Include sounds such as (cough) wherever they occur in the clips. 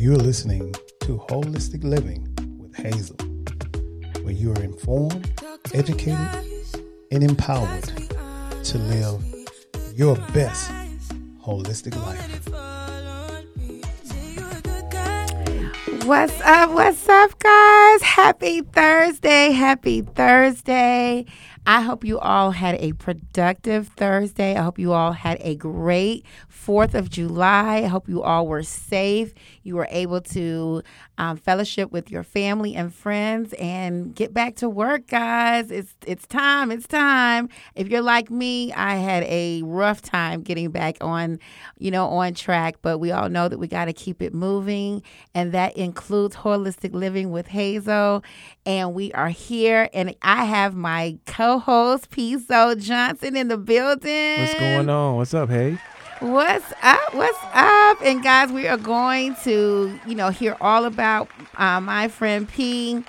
You're listening to Holistic Living with Hazel, where you are informed, educated, and empowered to live your best holistic life. What's up? What's up, guys? Happy Thursday. Happy Thursday. I hope you all had a productive Thursday. I hope you all had a great 4th of July. I hope you all were safe. You were able to um, fellowship with your family and friends and get back to work, guys. It's it's time. It's time. If you're like me, I had a rough time getting back on, you know, on track, but we all know that we got to keep it moving, and that includes holistic living with Hazel. And we are here, and I have my co-host Pezo Johnson in the building. What's going on? What's up, hey? What's up? What's up? And guys, we are going to, you know, hear all about uh, my friend P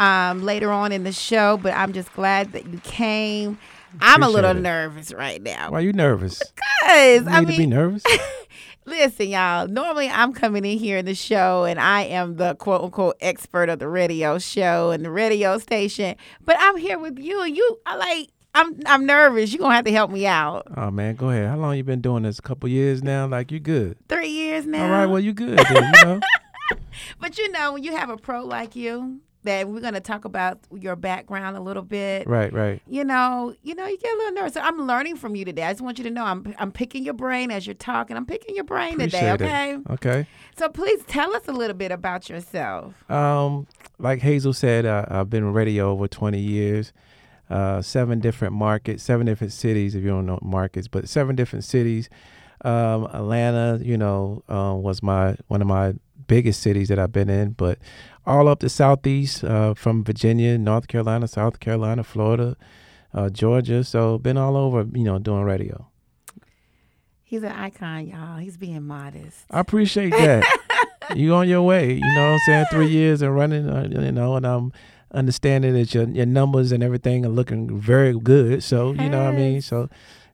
um, later on in the show. But I'm just glad that you came. I'm a little it. nervous right now. Why are you nervous? Guys, You I need to be nervous. (laughs) listen, y'all. Normally, I'm coming in here in the show, and I am the quote unquote expert of the radio show and the radio station. But I'm here with you, and you, I like. I'm I'm nervous. You're gonna have to help me out. Oh man, go ahead. How long you been doing this? A couple years now. Like you good? Three years now. All right. Well, you good. Then, you know. (laughs) (laughs) But you know, when you have a pro like you, that we're gonna talk about your background a little bit. right. Right. You know, you know, you get a little nervous. So I'm learning from you today. I just want you to know I'm I'm picking your brain as you're talking. I'm picking your brain today, okay? it. Okay. So please tell us a little bit about yourself. Um, like Hazel said, uh, I've been in radio over 20 years. Uh, seven different markets, seven different cities. If you don't know markets, but seven different cities. Um, Atlanta, you know, uh, was my one of my biggest cities that I've been in, but all up the southeast, uh, from Virginia, North Carolina, South Carolina, Florida, uh, Georgia. So been all over, you know, doing radio. He's an icon, y'all. He's being modest. I appreciate that. (laughs) you on your way. You know what I'm saying? Three years and running, uh, you know, and I'm understanding that your, your numbers and everything are looking very good. So, you know what I mean? So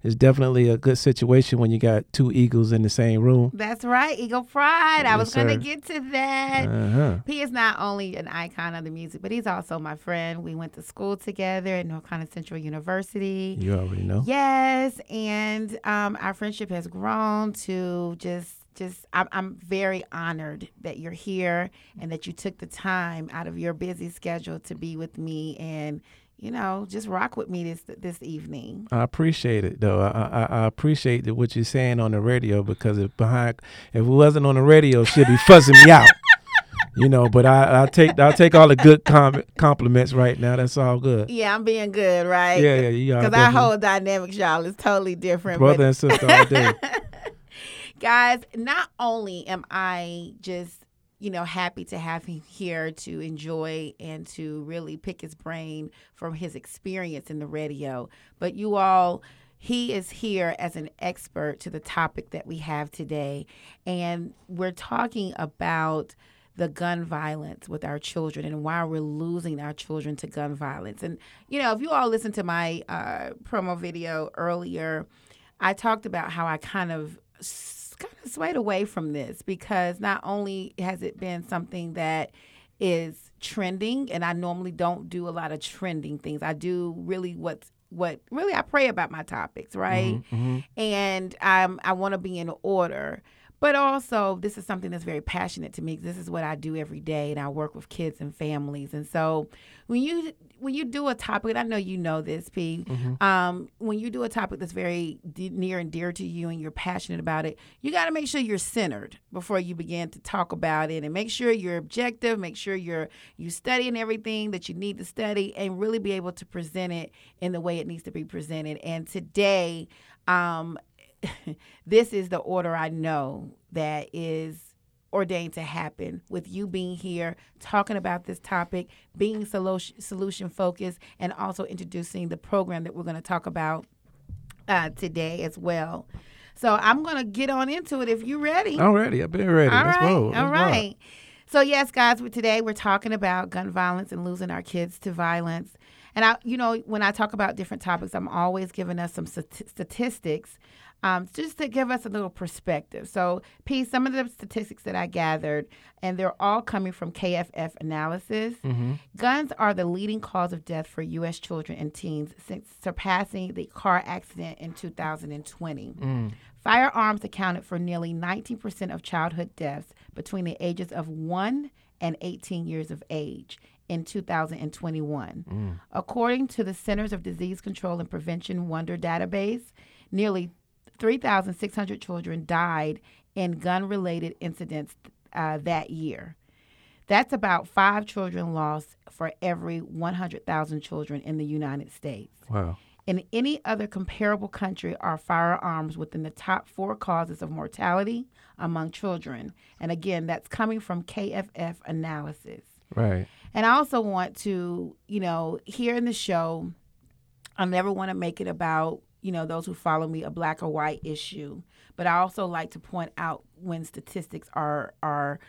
it's definitely a good situation when you got two eagles in the same room. That's right, Eagle Pride. I was gonna get to that. Uh-huh. He is not only an icon of the music, but he's also my friend. We went to school together at North Carolina Central University. You already know. Yes, and um, our friendship has grown to just just I'm, I'm very honored that you're here and that you took the time out of your busy schedule to be with me and you know just rock with me this this evening. I appreciate it though. I, I, I appreciate that what you're saying on the radio because if behind if it wasn't on the radio, she'd be fuzzing me out. (laughs) You know, but I I take I'll take all the good com- compliments right now. That's all good. Yeah, I'm being good, right? Yeah, yeah, you are Because our whole dynamics, y'all, is totally different. brother but and sister all day. (laughs) guys, not only am I just, you know, happy to have him here to enjoy and to really pick his brain from his experience in the radio, but you all, he is here as an expert to the topic that we have today. And we're talking about the gun violence with our children and why we're losing our children to gun violence. And, you know, if you all listened to my uh, promo video earlier, I talked about how I kind of kind of swayed away from this because not only has it been something that is trending, and I normally don't do a lot of trending things. I do really what's what really I pray about my topics, right? And um, I want to be in order. But also, this is something that's very passionate to me. This is what I do every day, and I work with kids and families. And so, when you when you do a topic, and I know you know this, P. Um, when you do a topic that's very de- near and dear to you, and you're passionate about it, you got to make sure you're centered before you begin to talk about it, and make sure you're objective. Make sure you're you studying everything that you need to study, and really be able to present it in the way it needs to be presented. And today, um, (laughs) this is the order I know that is ordained to happen with you being here talking about this topic being solution focused and also introducing the program that we're going to talk about uh, today as well so i'm going to get on into it if you're ready I'm ready. I've been ready. all Let's right, roll. Let's rock. right. So yes, guys, today we're talking about gun violence and losing our kids to violence. And I, you know, when I talk about different topics, I'm always giving us some stat- statistics Um, just to give us a little perspective. So, P, some of the statistics that I gathered, and they're all coming from KFF analysis. Mm-hmm. Guns are the leading cause of death for U.S. children and teens, since surpassing the car accident in 2020. Mm. Firearms accounted for nearly 19% of childhood deaths between the ages of 1 and 18 years of age in 2021. Mm. According to the Centers of Disease Control and Prevention Wonder database, nearly 3,600 children died in gun related incidents uh, that year. That's about five children lost for every 100,000 children in the United States. Wow. In any other comparable country, are firearms within the top four causes of mortality among children. And again, that's coming from KFF analysis. Right. And I also want to, you know, here in the show, I never want to make it about, you know, those who follow me a black or white issue. But I also like to point out when statistics are are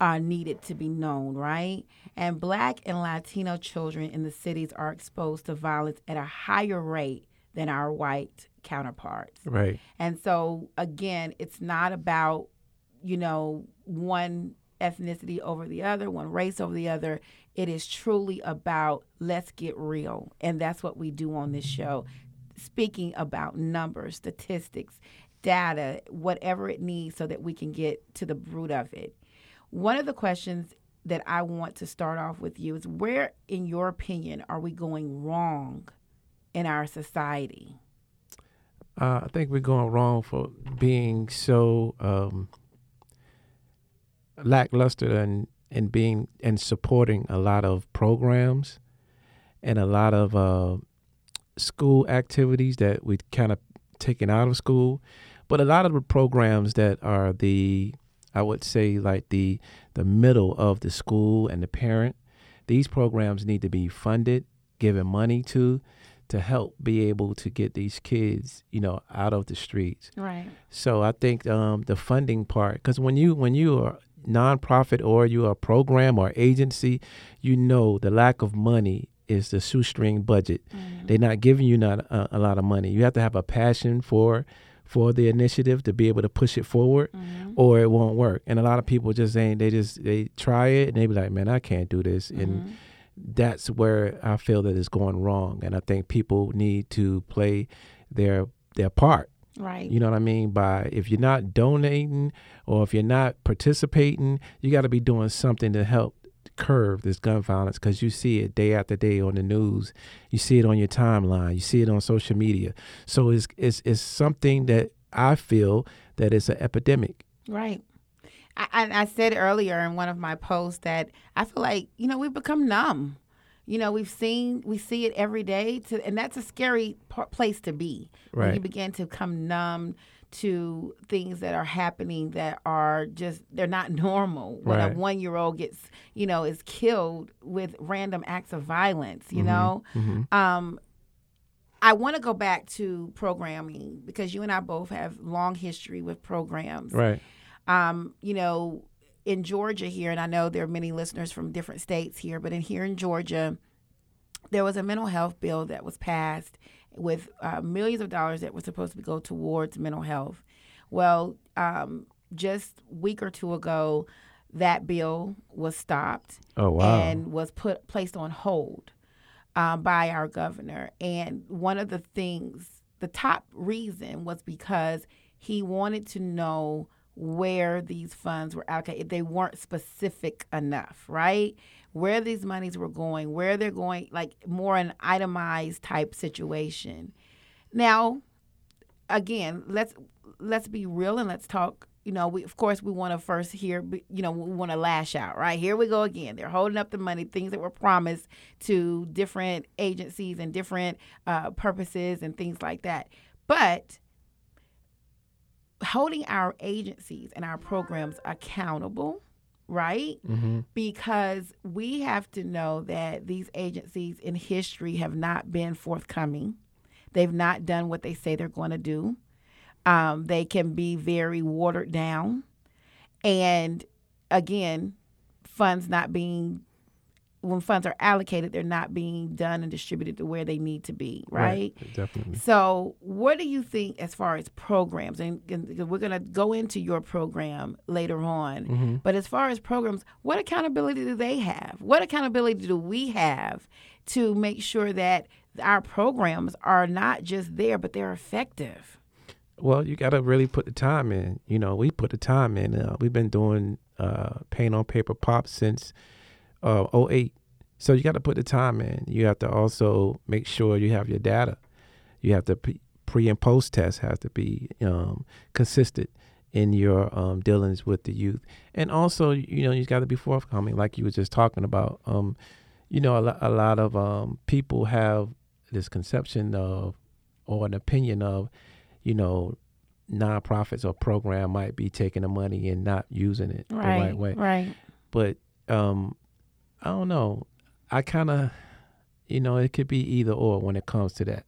are needed to be known, right? And black and Latino children in the cities are exposed to violence at a higher rate than our white counterparts. Right. And so again, it's not about, you know, one ethnicity over the other, one race over the other. It is truly about let's get real. And that's what we do on this show. Speaking about numbers, statistics, data, whatever it needs so that we can get to the root of it. One of the questions that I want to start off with you is where, in your opinion, are we going wrong in our society? Uh, I think we're going wrong for being so um, lackluster and and being and supporting a lot of programs and a lot of uh, school activities that we kind of taken out of school, but a lot of the programs that are the I would say like the the middle of the school and the parent. These programs need to be funded, given money to, to help be able to get these kids, you know, out of the streets. Right. So I think um, the funding part, because when you when you are nonprofit or you are a program or agency, you know the lack of money is the shoestring budget. Mm-hmm. They're not giving you not a, a lot of money. You have to have a passion for for the initiative to be able to push it forward Mm-hmm. or it won't work. And a lot of people just ain't they just they try it and they be like, Man, I can't do this and Mhm. that's where I feel that it's going wrong. And I think people need to play their their part. Right. You know what I mean? By if you're not donating or if you're not participating, you got to be doing something to help curb this gun violence because you see it day after day on the news. You see it on your timeline. You see it on social media. So it's it's it's something that I feel that it's an epidemic. Right. I, I, I said earlier in one of my posts that I feel like you know we've become numb. You know we've seen we see it every day, to, and that's a scary p- place to be when you Right. begin to become numb to things that are happening that are just they're not normal. When a one year old gets you know is killed with random acts of violence, you know. Mhm. Um, I want to go back to programming because you and I both have long history with programs Right. um, you know, in Georgia here, and I know there are many listeners from different states here, but in here in Georgia, there was a mental health bill that was passed with uh, millions of dollars that were supposed to go towards mental health. Well, um, just week or two ago, that bill was stopped Oh wow. and was put placed on hold um, by our governor. And one of the things, the top reason was because he wanted to know where these funds were allocated. They weren't specific enough, right? Where these monies were going, where they're going, like more an itemized type situation. Now, again, let's let's be real and let's talk. You know, we of course we want to first hear. You know, we want to lash out, right? Here we go again. They're holding up the money, things that were promised to different agencies and different uh, purposes and things like that. But holding our agencies and our programs accountable, right? mm-hmm. because we have to know that these agencies in history have not been forthcoming. They've not done what they say they're going to do. Um, they can be very watered down. And again, funds not being when funds are allocated, they're not being done and distributed to where they need to be, right? right definitely. So, what do you think as far as programs? And, and we're going to go into your program later on. Mm-hmm. But as far as programs, what accountability do they have? What accountability do we have to make sure that our programs are not just there, but they're effective? Well, you got to really put the time in. You know, we put the time in. Uh, we've been doing uh, pain on paper pop since uh, 08. So you got to put the time in. You have to also make sure you have your data. You have to pre and post test has to be um, consistent in your um, dealings with the youth, and also you know you got to be forthcoming, like you were just talking about. Um, you know, a, lo- a lot of um, people have this conception of or an opinion of, you know, nonprofits or program might be taking the money and not using it right, the right way. Right. But um, I don't know. I kind of, you know, it could be either or when it comes to that.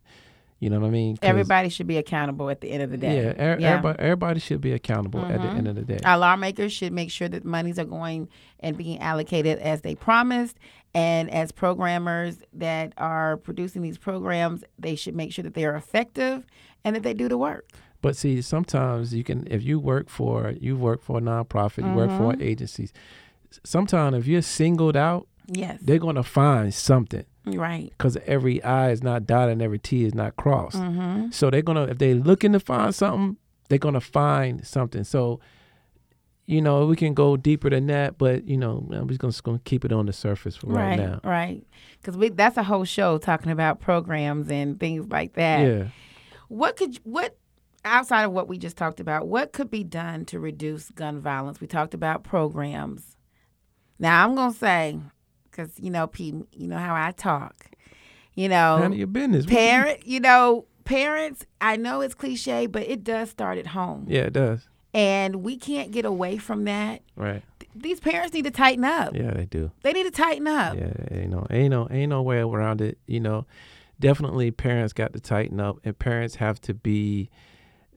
You know what I mean? Everybody should be accountable at the end of the day. Yeah, er, yeah. Everybody, everybody, should be accountable mm-hmm. at the end of the day. Our lawmakers should make sure that monies are going and being allocated as they promised. And as programmers that are producing these programs, they should make sure that they are effective and that they do the work. But see, sometimes you can, if you work for, you work for a nonprofit, you mm-hmm. work for mm-hmm. agencies. Sometimes if you're singled out, yes, they're going to find something Right. Because every I is not dotted and every T is not crossed. Mm-hmm. So they're gonna if they're looking to find something, they're gonna find something. So, you know, we can go deeper than that, but you know, just gonna, just gonna keep it on the surface for right, right now. Right. Because we that's a whole show talking about programs and things like that. Yeah. What could what outside of what we just talked about, what could be done to reduce gun violence? We talked about programs. Now I'm gonna say because you know, Pete, you know how I talk. You know, none of your business. Parent, you know, parents. I know it's cliche, but it does start at home. Yeah, it does. And we can't get away from that. Right. these parents need to tighten up. Yeah, they do. They need to tighten up. Yeah, ain't no, ain't no, ain't no way around it. You know, definitely parents got to tighten up, and parents have to be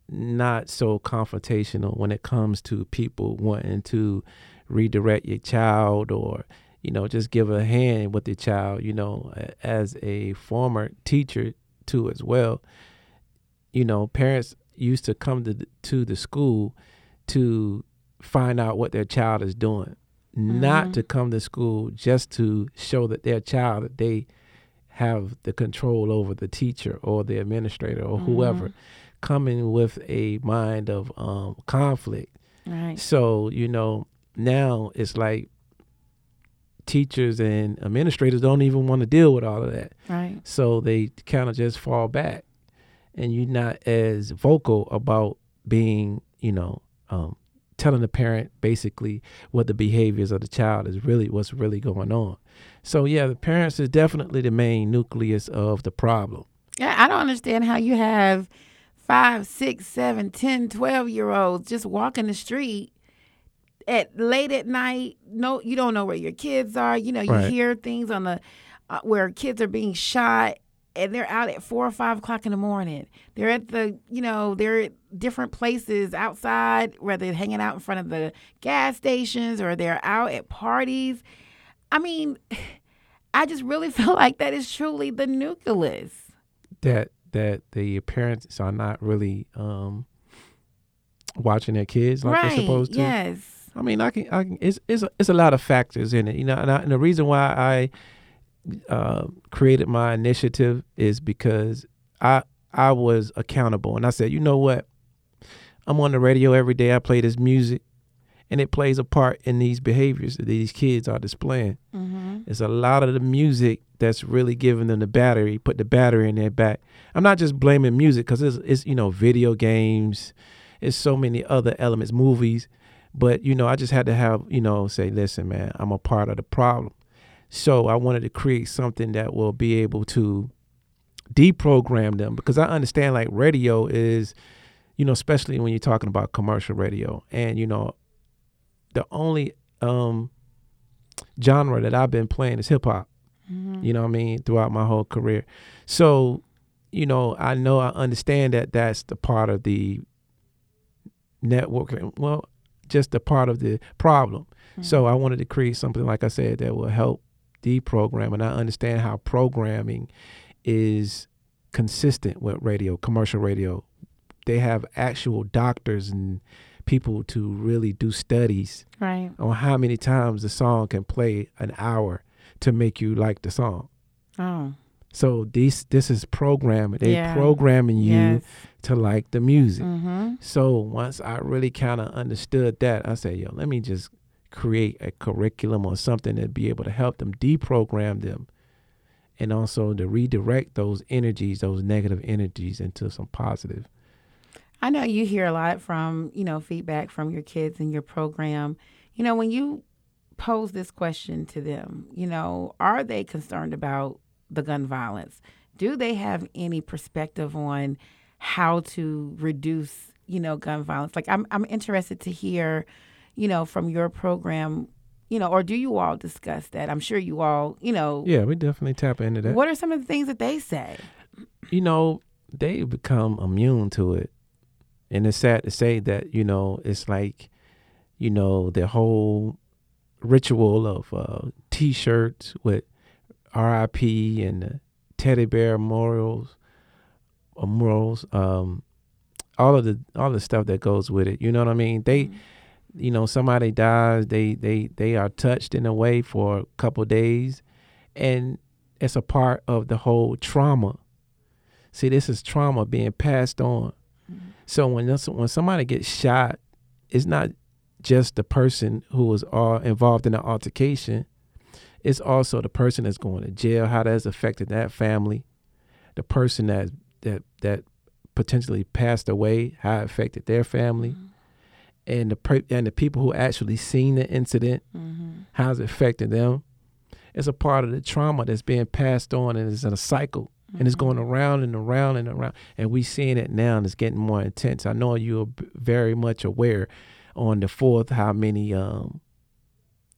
not so confrontational when it comes to people wanting to redirect your child or you know, just give a hand with your child, you know, as a former teacher too as well. You know, parents used to come to the, to the school to find out what their child is doing, mm-hmm. not to come to school just to show that their child that they have the control over the teacher or the administrator or mm-hmm. whoever, coming with a mind of um, conflict. Right. So you know now it's like teachers and administrators don't even want to deal with all of that. Right. So they kind of just fall back, and you're not as vocal about being, you know, um, telling the parent basically what the behaviors of the child is really what's really going on. So yeah, the parents is definitely the main nucleus of the problem. Yeah, I don't understand how you have five, six, seven, ten, twelve year olds just walking the street at late at night. No, you don't know where your kids are. You know, you right. hear things on the uh, where kids are being shot, and they're out at four or five o'clock in the morning. They're at the, you know, they're at different places outside, where they're hanging out in front of the gas stations or they're out at parties. I mean, (laughs) I just really (laughs) feel like that is truly the nucleus. That that the parents are not really um, watching their kids like right. they're supposed to. Yes I mean, I can, I can. It's, it's, a, it's a lot of factors in it, you know. And, I, and the reason why I uh, created my initiative is because I, I was accountable, and I said, you know what? I'm on the radio every day. I play this music, and it plays a part in these behaviors that these kids are displaying. Mm-hmm. It's a lot of the music that's really giving them the battery, put the battery in their back. I'm not just blaming music because it's, it's you know video games, it's so many other elements, movies but, you know, I just had to have, you know, say, listen, man, I'm a part of the problem. So I wanted to create something that will be able to deprogram them because I understand like radio is, you know, especially when you're talking about commercial radio. And, you know, the only um, genre that I've been playing is hip hop. Mm-hmm. You know what I mean? Throughout my whole career. So, you know, I know I understand that that's the part of the network. Well, just a part of the problem. Mm-hmm. So I wanted to create something, like I said, that will help deprogram, and I understand how programming is consistent with radio, commercial radio. They have actual doctors and people to really do studies Right. on how many times the song can play an hour to make you like the song. Oh. So these this is programming. They Yeah. programming you Yes. to like the music. Mm-hmm. So once I really kind of understood that, I said, yo, let me just create a curriculum or something to be able to help them deprogram them and also to redirect those energies, those negative energies into some positive. I know you hear a lot from, you know, feedback from your kids in your program. You know, when you pose this question to them, you know, are they concerned about the gun violence? Do they have any perspective on how to reduce, you know, gun violence? Like I'm I'm interested to hear, you know, from your program, you know, or do you all discuss that? I'm sure you all, you know, Yeah, we definitely tap into that. what are some of the things that they say? you know, they become immune to it. And it's sad to say that, you know, it's like, you know, the whole ritual of uh, t shirts with RIP and the teddy bear memorials, murals, um, all of the all the stuff that goes with it. You know what I mean? They you know, somebody dies, they they they are touched in a way for a couple days and it's a part of the whole trauma. See, this is trauma being passed on. So when when somebody gets shot, it's not just the person who was all involved in the altercation. It's also the person that's going to jail, how that's affected that family, the person that that that potentially passed away, how it affected their family, mm-hmm. and the per- and the people who actually seen the incident, mm-hmm. how's it affecting them. It's a part of the trauma that's being passed on, and it's in a cycle, and it's going mm-hmm. around and around and around. And we seeing it now, and it's getting more intense. I know you're b- very much aware on the fourth how many um,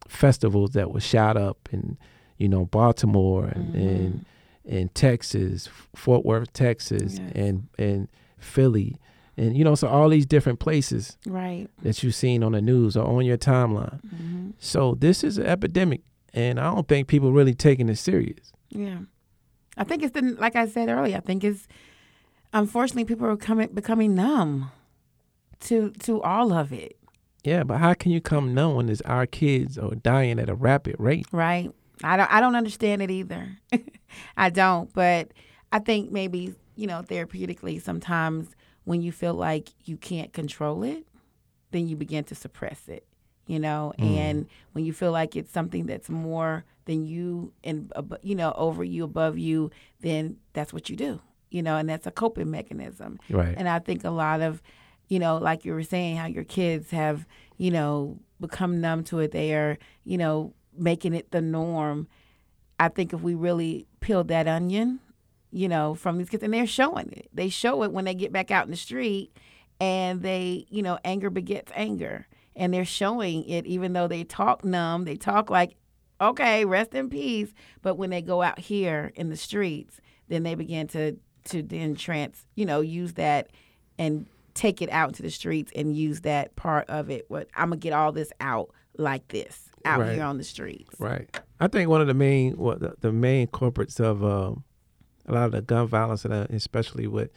festivals that were shot up in, you know, Baltimore and and, and Texas, Fort Worth, Texas, Yes. and and Philly, and you know, so all these different places Right. that you've seen on the news or on your timeline. Mm-hmm. So this is an epidemic, and I don't think people really taking it serious. Yeah. I think it's the like I said earlier, I think it's unfortunately people are coming becoming numb to to all of it, Yeah, but how can you come when it's our kids are dying at a rapid rate? right? I don't I don't understand it either. (laughs) I don't, but I think maybe, you know, therapeutically sometimes when you feel like you can't control it, then you begin to suppress it, you know, mm. and when you feel like it's something that's more than you and you know, over you, above you, then that's what you do. You know, and that's a coping mechanism. Right. And I think a lot of, you know, like you were saying, how your kids have, you know, become numb to it. They are, you know, making it the norm. I think if we really peeled that onion, you know, from these kids, and they're showing it. They show it when they get back out in the street, and they, you know, anger begets anger, and they're showing it. Even though they talk numb, they talk like, okay, rest in peace. But when they go out here in the streets, then they begin to to then trans, you know, use that and take it out to the streets and use that part of it. What I'm gonna get all this out like this out Right. here on the streets. Right. I think one of the main what the, the main culprits of um, a lot of the gun violence, and uh, especially with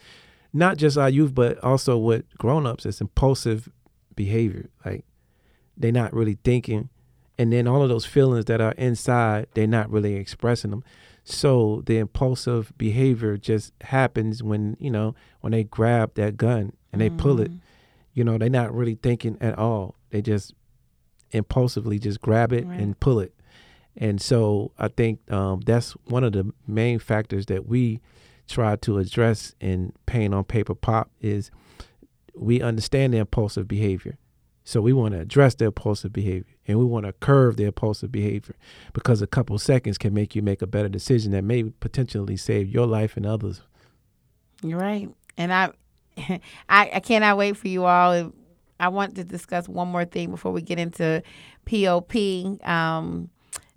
not just our youth, but also with grown-ups, is impulsive behavior. Like they're not really thinking, and then all of those feelings that are inside, they're not really expressing them. So the impulsive behavior just happens when you know when they grab that gun and they pull it. You know, they're not really thinking at all. They just impulsively just grab it Right. and pull it. And so I think um, that's one of the main factors that we try to address in Pain on Paper Pop is we understand the impulsive behavior. So we want to address the impulsive behavior and we want to curve the impulsive behavior because a couple seconds can make you make a better decision that may potentially save your life and others. You're right. And I, (laughs) I, I cannot wait for you all. I want to discuss one more thing before we get into POP, um,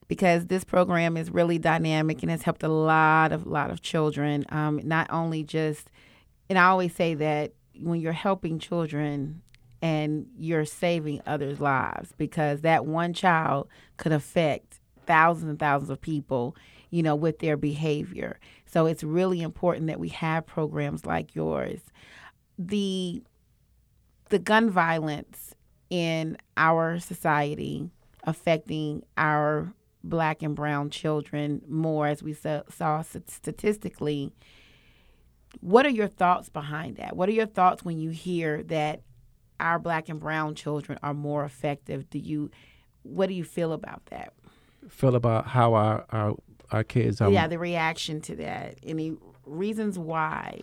because this program is really dynamic and has helped a lot of lot of children. Um, not only just, and I always say that when you're helping children and you're saving others' lives, because that one child could affect thousands and thousands of people, you know, with their behavior. So it's really important that we have programs like yours. The the gun violence in our society affecting our black and brown children more as we saw, statistically what are your thoughts behind that what are your thoughts when you hear that our black and brown children are more effective do you what do you feel about that feel about how our our, our kids are yeah the reaction to that any reasons why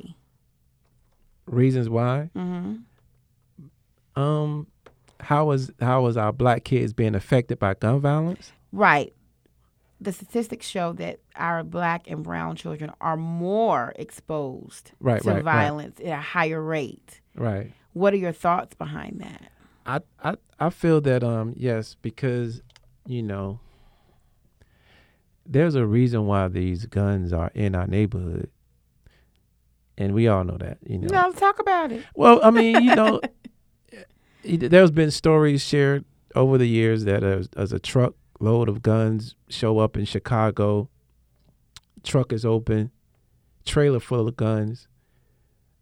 reasons why mm-hmm. um how was how was our black kids being affected by gun violence right the statistics show that our black and brown children are more exposed right, to right, violence right. at a higher rate. Right. What are your thoughts behind that? I, I I feel that um yes because you know there's a reason why these guns are in our neighborhood and we all know that you know no talk about it well i mean you know (laughs) there's been stories shared over the years that as, as a truck load of guns show up in Chicago. Truck is open, trailer full of guns.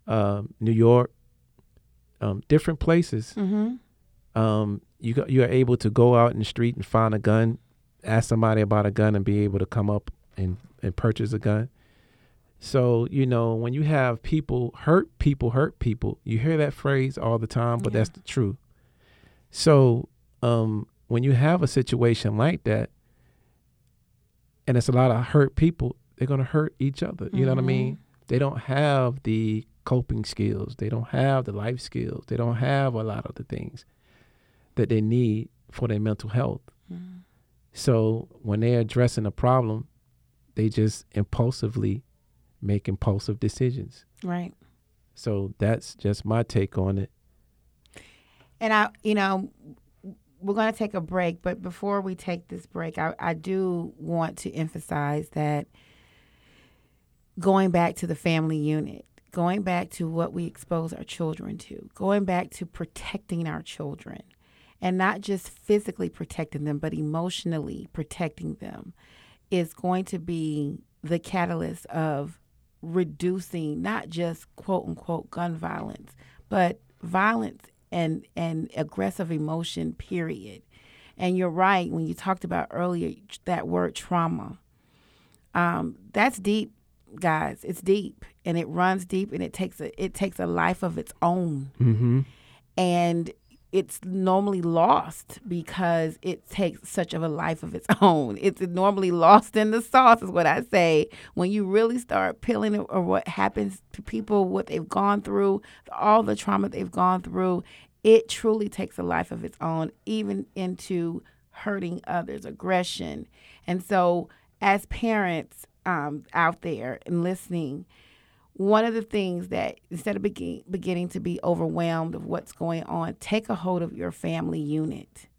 Um, New York, um, different places. Mm-hmm. Um, you go, you are able to go out in the street and find a gun, ask somebody about a gun, and be able to come up and and purchase a gun. So you know when you have people hurt people hurt people, you hear that phrase all the time, but Yeah. that's the truth. So um, when you have a situation like that, and it's a lot of hurt people, they're gonna hurt each other. You know what I mean? They don't have the coping skills. They don't have the life skills. They don't have a lot of the things that they need for their mental health. Mm-hmm. So when they're addressing a problem, they just impulsively make impulsive decisions. Right. So that's just my take on it. And I, you know, we're going to take a break, but before we take this break, I, I do want to emphasize that going back to the family unit, going back to what we expose our children to, going back to protecting our children, and not just physically protecting them, but emotionally protecting them, is going to be the catalyst of reducing not just quote unquote gun violence, but violence and and aggressive emotion period. And you're right when you talked about earlier that word trauma um, that's deep guys. It's deep and it runs deep and it takes a it takes a life of its own Mm-hmm. and it's normally lost because it takes such of a life of its (laughs) own. It's normally lost in the sauce, is what I say. When you really start peeling it or what happens to people, what they've gone through, all the trauma they've gone through, it truly takes a life of its own, even into hurting others, aggression. And so, as parents um, out there and listening, one of the things that instead of begin, beginning to be overwhelmed of what's going on, take a hold of your family unit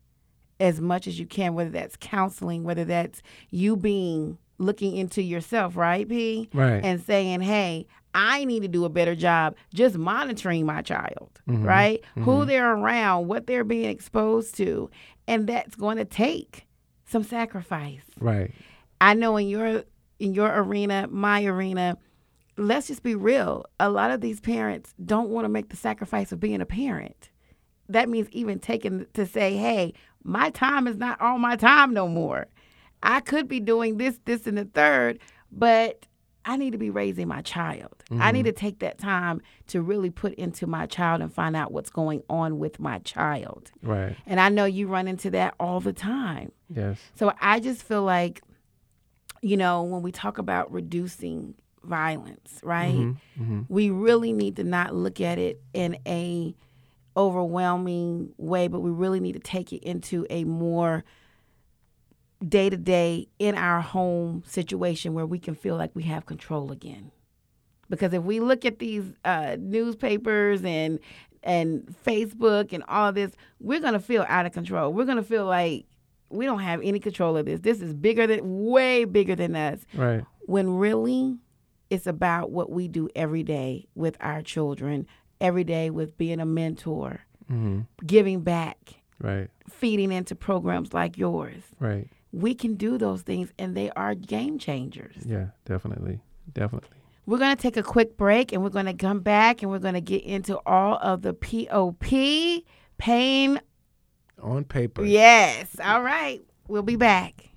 as much as you can, whether that's counseling, whether that's you being looking into yourself, right, P? Right. And saying, hey, I need to do a better job just monitoring my child, mm-hmm. right? Who mm-hmm. they're around, what they're being exposed to. And that's going to take some sacrifice. Right. I know in your in your arena, my arena, let's just be real. A lot of these parents don't want to make the sacrifice of being a parent. That means even taking to say, "Hey, my time is not all my time no more. I could be doing this, this, and the third, but I need to be raising my child. I need mm-hmm. to take that time to really put into my child and find out what's going on with my child. Right. And I know you run into that all the time. Yes. So I just feel like, you know, when we talk about reducing violence, right? Mm-hmm. We really need to not look at it in a overwhelming way, but we really need to take it into a more day to day in our home situation where we can feel like we have control again. Because if we look at these uh, newspapers and and Facebook and all this, we're gonna feel out of control. We're gonna feel like we don't have any control of this. This is bigger than way bigger than us. Right. When really it's about what we do every day with our children, every day with being a mentor, Mm-hmm. giving back, Right. feeding into programs like yours. Right. we can do those things and they are game changers. Yeah, definitely. Definitely. We're going to take a quick break and we're going to come back and we're going to get into all of the POP pain on paper. Yes. All right. We'll be back.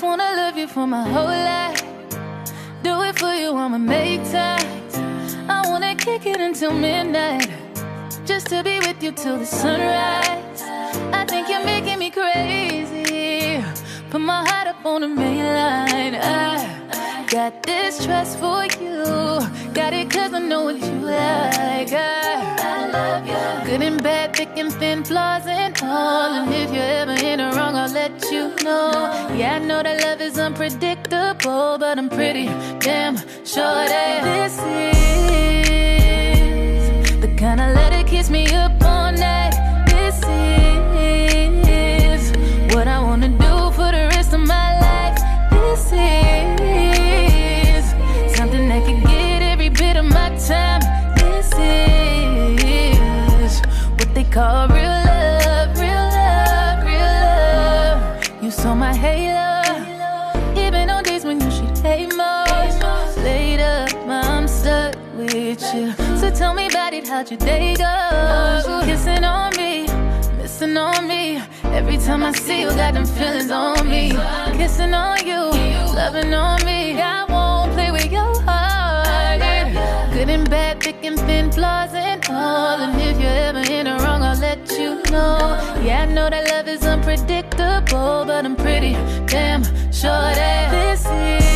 Just wanna love you for my whole life. Do it for you, I'ma make time. I wanna kick it until midnight. Just to be with you till the sunrise. I think you're making me crazy. Put my heart up on the main line. I got this trust for you. Got it cause I know what you like. I, love you. Good and bad, thick and thin, flaws and all. And if you're ever in the wrong, I'll let you know. Yeah, I know that love is unpredictable, but I'm pretty damn sure that this is the kind of letter kiss me up your day go? Kissing on me, missing on me. Every time I see you, got them feelings on me. Kissing on you, loving on me. I won't play with your heart. Good and bad, thick and thin, flaws and all. And if you're ever in the wrong, I'll let you know. Yeah, I know that love is unpredictable, but I'm pretty damn sure that this is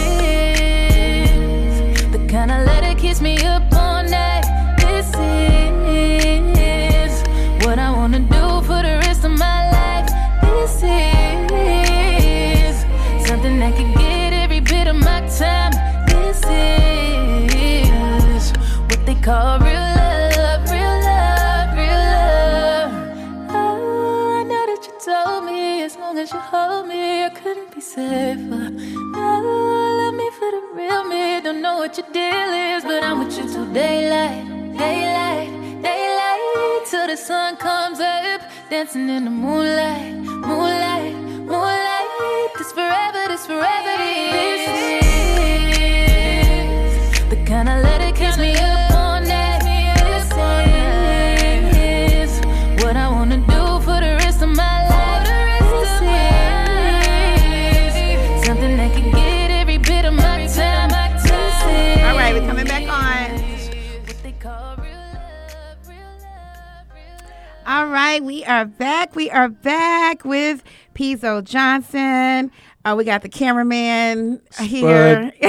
daylight, daylight, daylight, till the sun comes up, dancing in the moonlight, moonlight, moonlight. This forever, this forever, this right, we are back. We are back with Pezo Johnson. Uh, we got the cameraman here. (laughs)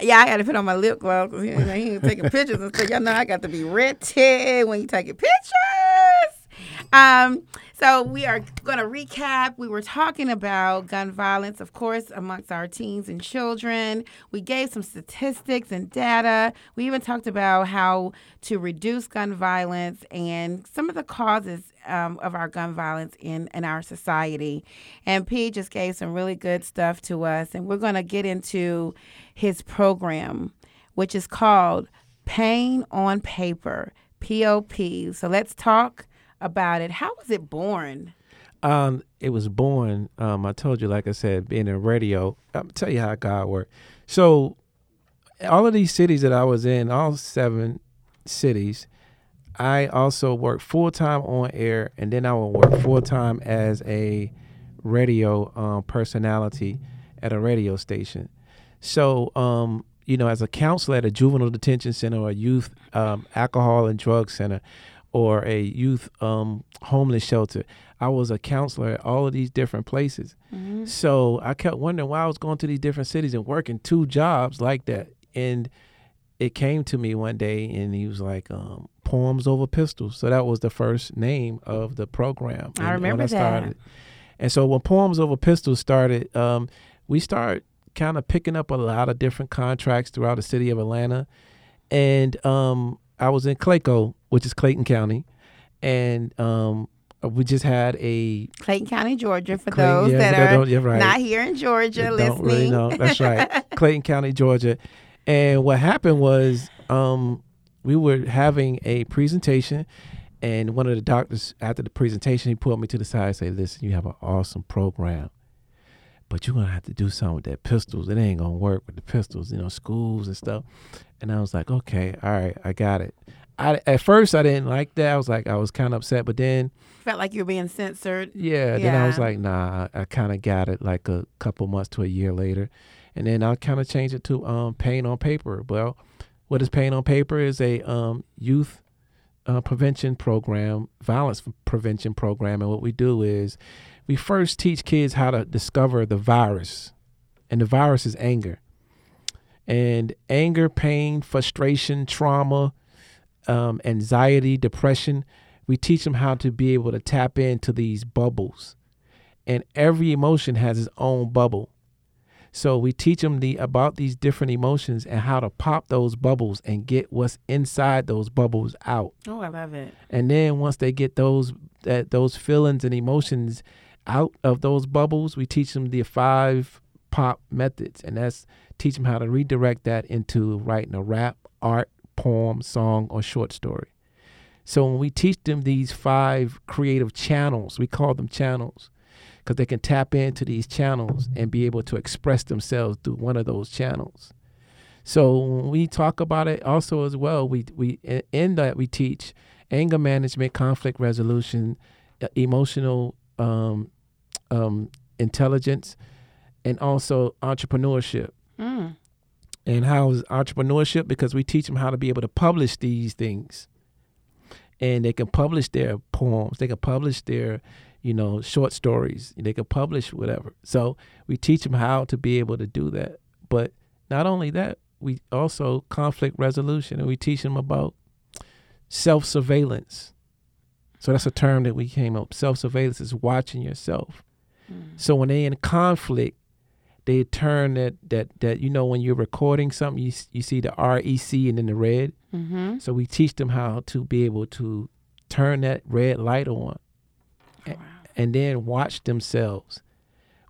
yeah, I got to put on my lip gloss because he, ain't- he ain't taking pictures and stuff. Y'all know I got to be ready when you taking pictures. Um, so we are going to recap. We were talking about gun violence, of course, amongst our teens and children. We gave some statistics and data. We even talked about how to reduce gun violence and some of the causes um, of our gun violence in, in our society. And P just gave some really good stuff to us. And we're going to get into his program, which is called Pain on Paper, POP. So let's talk about it. How was it born? Um, it was born. Um, I told you, like I said, being in radio. I'll tell you how God worked. So, all of these cities that I was in, all seven cities, I also worked full time on air, and then I would work full time as a radio um, personality at a radio station. So, um, you know, as a counselor at a juvenile detention center or a youth um, alcohol and drug center or a youth um, homeless shelter, I was a counselor at all of these different places. So I kept wondering why I was going to these different cities and working two jobs like that. And it came to me one day and he was like, um, Poems Over Pistols. So that was the first name of the program. I remember that. started. And so when Poems Over Pistols started, um, we started kind of picking up a lot of different contracts throughout the city of Atlanta. and um, I was in Clayco, which is Clayton County, and um, we just had a Clayton County, Georgia, for Clayton- those yeah, that those are yeah, right. not here in Georgia that listening. don't really know. That's right, (laughs) Clayton County, Georgia. And what happened was, um, we were having a presentation, and one of the doctors after the presentation, he pulled me to the side and said, "Listen, you have an awesome program." But you're gonna have to do something with that pistols. It ain't gonna work with the pistols, you know, schools and stuff. And I was like, okay, all right, I got it. I at first I didn't like that. I was like, I was kind of upset, but then Felt like you were being censored. yeah, then I was like, nah, I, I kind of got it like a couple months to a year later. And then I kind of changed it to um, pain on paper. Well, what is pain on paper is a um, youth uh, prevention program, violence prevention program. And what we do is we first teach kids how to discover the virus. And the virus is anger. And anger, pain, frustration, trauma, um, anxiety, depression, we teach them how to be able to tap into these bubbles. And every emotion has its own bubble. So we teach them the about these different emotions and how to pop those bubbles and get what's inside those bubbles out. Oh, I love it. And then once they get those that those feelings and emotions out of those bubbles, we teach them the five pop methods, and that's teach them how to redirect that into writing a rap, art, poem, song, or short story. So when we teach them these five creative channels, we call them channels because they can tap into these channels and be able to express themselves through one of those channels. So when we talk about it also as well, we we in- that we teach anger management, conflict resolution, emotional um, um, intelligence, and also entrepreneurship. Mm. And how is entrepreneurship? Because we teach them how to be able to publish these things, and they can publish their poems, they can publish their, you know, short stories, they can publish whatever. So we teach them how to be able to do that. But not only that, we also conflict resolution, and we teach them about self surveillance. So that's a term that we came up. Self surveillance is watching yourself. So when they're in conflict, they turn that that that you know when you're recording something, you you see the REC and then the red. Mm-hmm. So we teach them how to be able to turn that red light on, and then watch themselves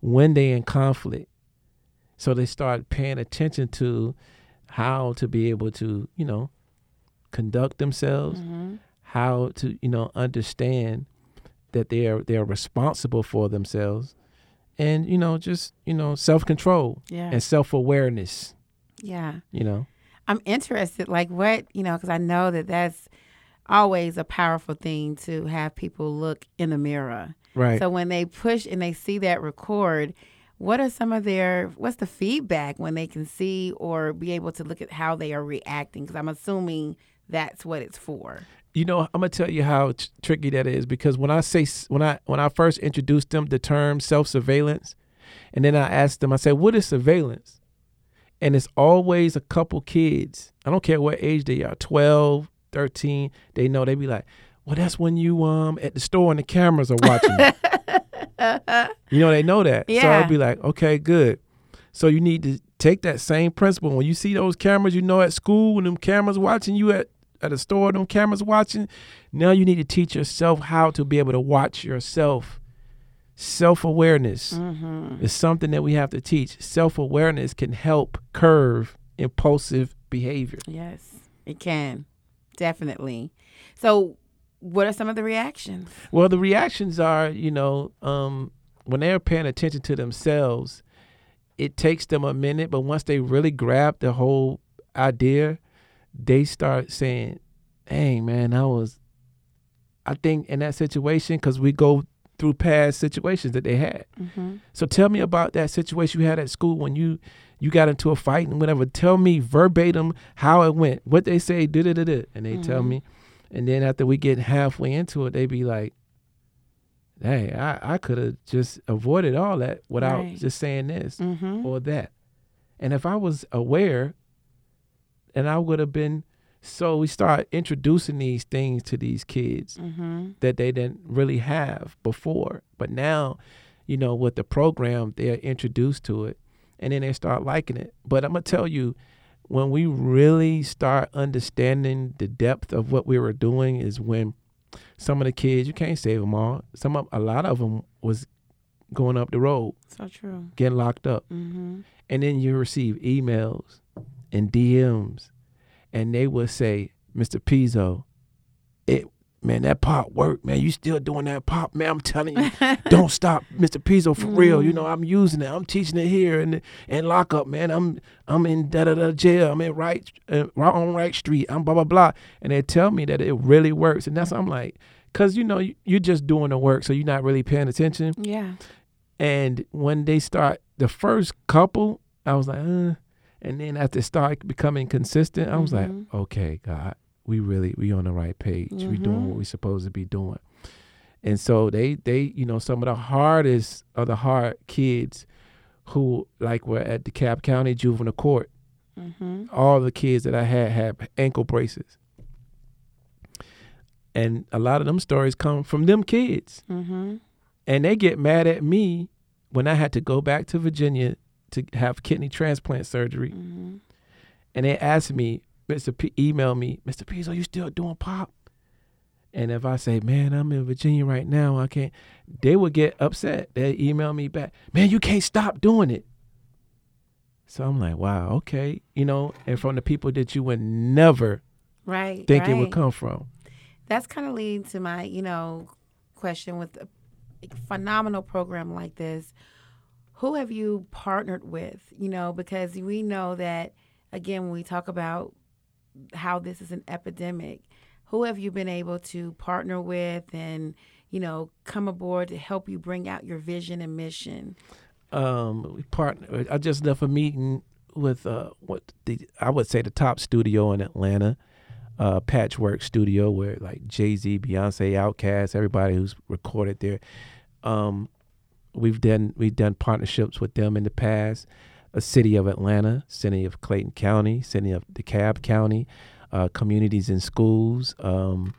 when they in conflict. So they start paying attention to how to be able to you know conduct themselves, Mm-hmm. how to you know understand that they are they are responsible for themselves, and you know just you know self control Yeah. and self awareness. yeah. You know. I'm interested, like what, you know, because I know that that's always a powerful thing to have people look in the mirror. Right. So when they push and they see that record, what are some of their, what's the feedback when they can see or be able to look at how they are reacting? Because I'm assuming that's what it's for. you know i'm gonna tell you how t- tricky that is because when i say when i when i first introduced them the term self-surveillance and then i asked them i said what is surveillance and it's always a couple kids i don't care what age they are 12 13 they know they be like well that's when you um at the store and the cameras are watching you. (laughs) you know they know that so i'd be like okay good so you need to take that same principle when you see those cameras you know at school when them cameras watching you at at a store, them cameras watching. Now you need to teach yourself how to be able to watch yourself. Self awareness Mm-hmm. is something that we have to teach. Self awareness can help curve impulsive behavior. Yes, it can. Definitely. So, what are some of the reactions? Well, the reactions are, you know, um, when they're paying attention to themselves, it takes them a minute, but once they really grab the whole idea, they start saying, "Hey, man, I was." I think in that situation, because we go through past situations that they had. Mm-hmm. So tell me about that situation you had at school when you you got into a fight and whatever. Tell me verbatim how it went, what they say, da da da da, and they tell Mhm. me, and then after we get halfway into it, they be like, "Hey, I I could have just avoided all that without Right. just saying this Mm-hmm. or that." And if I was aware, and I would have been, so we start introducing these things to these kids Mm-hmm. that they didn't really have before. But now, you know, with the program, they're introduced to it and then they start liking it. But I'm going to tell you, when we really start understanding the depth of what we were doing is when some of the kids you can't save them all. Some of a lot of them was going up the road, So true. getting locked up, Mm-hmm. and then you receive emails and DMs, and they would say, "Mr. Pezo, it man that pop worked, man. You still doing that pop, man? I'm telling you, (laughs) don't stop, Mr. Pezo, for real. You know, I'm using it. I'm teaching it here and and lock up, man. I'm I'm in da da da jail. I'm in right uh, right on right street. I'm blah blah blah. And they tell me that it really works, and that's I'm like, cause you know you, you're just doing the work, so you're not really paying attention. Yeah. And when they start the first couple, I was like, uh, and then after it started becoming consistent, I was Mhm. like, okay, God, we really we on the right page. We doing what we supposed to be doing. And so they they you know some of the hardest of the hard kids who like were at DeKalb County Juvenile Court. Mm-hmm. All the kids that I had had ankle braces. And a lot of them stories come from them kids Mm-hmm. and they get mad at me when I had to go back to Virginia to have kidney transplant surgery, Mm-hmm. and they asked me, Mr. P, email me, Mr. P, are you still doing pop? And if I say, man, I'm in Virginia right now, I can't, they would get upset. They email me back, man, you can't stop doing it. So I'm like, wow, okay, you know, and from the people that you would never Right. think right. it would come from. That's kind of leading to my, you know, question with a phenomenal program like this. Who have you partnered with? You know, because we know that again when we talk about how this is an epidemic, who have you been able to partner with and you know come aboard to help you bring out your vision and mission? um we partner I just left a meeting with uh what the I would say the top studio in Atlanta, uh Patchwerk Studio where like Jay-Z, Beyonce, Outkast, everybody who's recorded there. Um we've done we've done partnerships with them in the past. A city of Atlanta, city of Clayton County, city of DeKalb County, uh communities and schools, um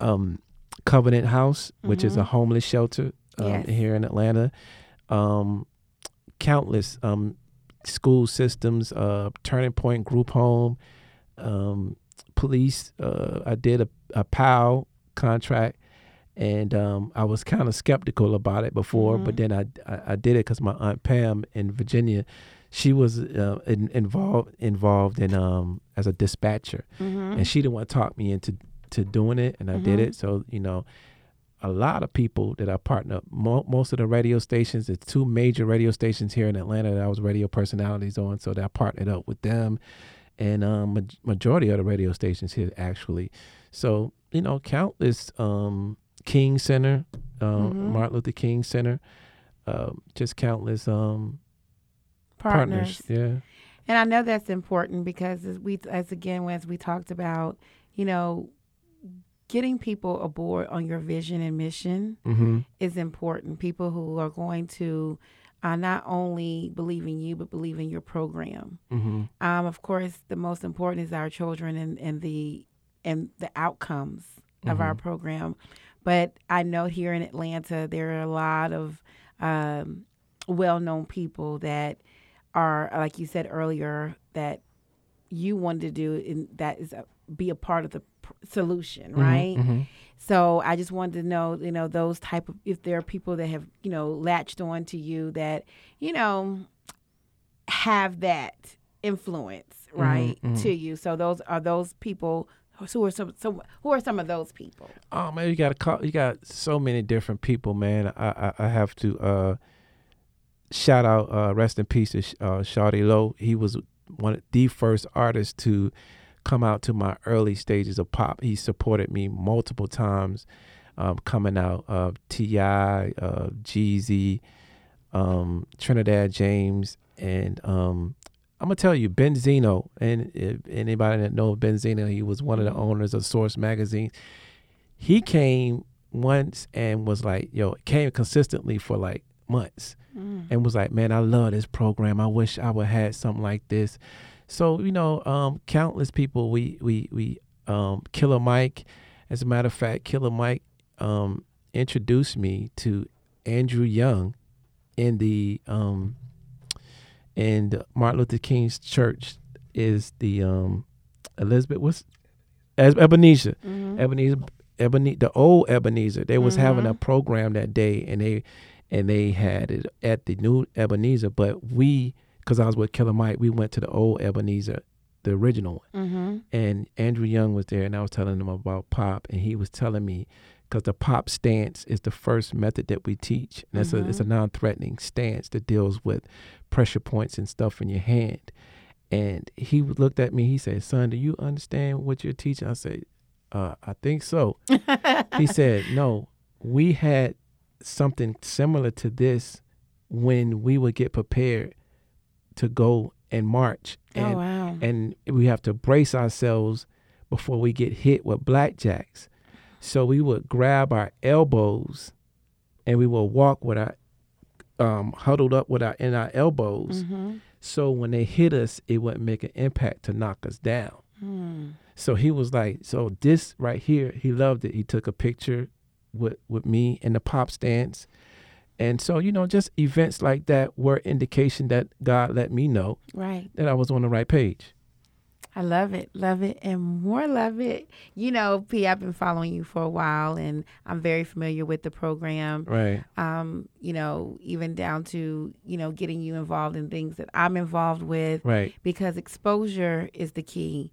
um Covenant House, which is a homeless shelter um, Yes. here in Atlanta um, countless um, school systems, uh, Turning Point Group Home, um, police. Uh, I did a, a POW contract, and um, I was kind of skeptical about it before, but then I, I, I did it because my aunt Pam in Virginia, she was uh, in, involved involved in um, as a dispatcher, Mm-hmm. and she the one talked me into to doing it, and I did it. So you know, a lot of people that I partner. Mo- most of the radio stations, it's two major radio stations here in Atlanta that I was radio personalities on, so that I partnered up with them, and um, ma- majority of the radio stations here actually. So you know, countless um, King Center, um, Martin Luther King Center, um, just countless um, Partners. partners. Yeah. And I know that's important because as we, as again, as we talked about, you know, getting people aboard on your vision and mission Mm-hmm. is important. People who are going to uh, not only believe in you, but believe in your program. Mm-hmm. Um, of course, the most important is our children and, and the and the outcomes of our program. But I know here in Atlanta, there are a lot of um, well-known people that are, like you said earlier, that you wanted to do, and that is a, be a part of the pr- solution, mm-hmm, right? Mm-hmm. So I just wanted to know, you know, those type of if there are people that have, you know, latched on to you that, you know, have that influence, mm-hmm, right, to you. So those are those people who are some, who are some of those people. Oh man, you got call. You got so many different people, man. I I, I have to uh, shout out, uh, rest in peace to uh, Shawty Lo. He was one of the first artists to come out to my early stages of pop. He supported me multiple times, um, coming out. of T.I., uh, Jeezy, um, Trinidad James, and um, I'm gonna tell you, Benzino, and if anybody that know Benzino, he was one of the owners of Source magazine. He came once and was like, "Yo," came consistently for like months, and was like, "Man, I love this program. I wish I would had something like this." So you know, um, countless people. We we we um, Killer Mike. As a matter of fact, Killer Mike um, introduced me to Andrew Young in the um, the Martin Luther King's church is the um Elizabeth what's as Ebenezer. Mhm. Ebenezer Ebenezer the old Ebenezer. They was having a Mhm. program that day and they and they had it at the new Ebenezer, but we because I was with Killer Mike, we went to the old Ebenezer, the original one. Mm-hmm. And Andrew Young was there and I was telling him about pop and he was telling me because the pop stance is the first method that we teach. And it's a it's a non-threatening stance that deals with pressure points and stuff in your hand. And he looked at me. He said, "Son, do you understand what you're teaching?" I said, uh, "I think so." (laughs) he said, "No, we had something similar to this when we would get prepared to go and march, and oh wow. and we have to brace ourselves before we get hit with blackjacks. So we would grab our elbows, and we would walk with our um, huddled up with our in our elbows. mm-hmm. So when they hit us, it wouldn't make an impact to knock us down. Hmm. So he was like, so this right here, he loved it. He took a picture with with me in the pop stance. And so, you know, just events like that were indication that God let me know Right. that I was on the right page. I love it, love it, and more love it. You know, P, I've been following you for a while, and I'm very familiar with the program. Right. Um, you know, even down to you know getting you involved in things that I'm involved with, Right. because exposure is the key.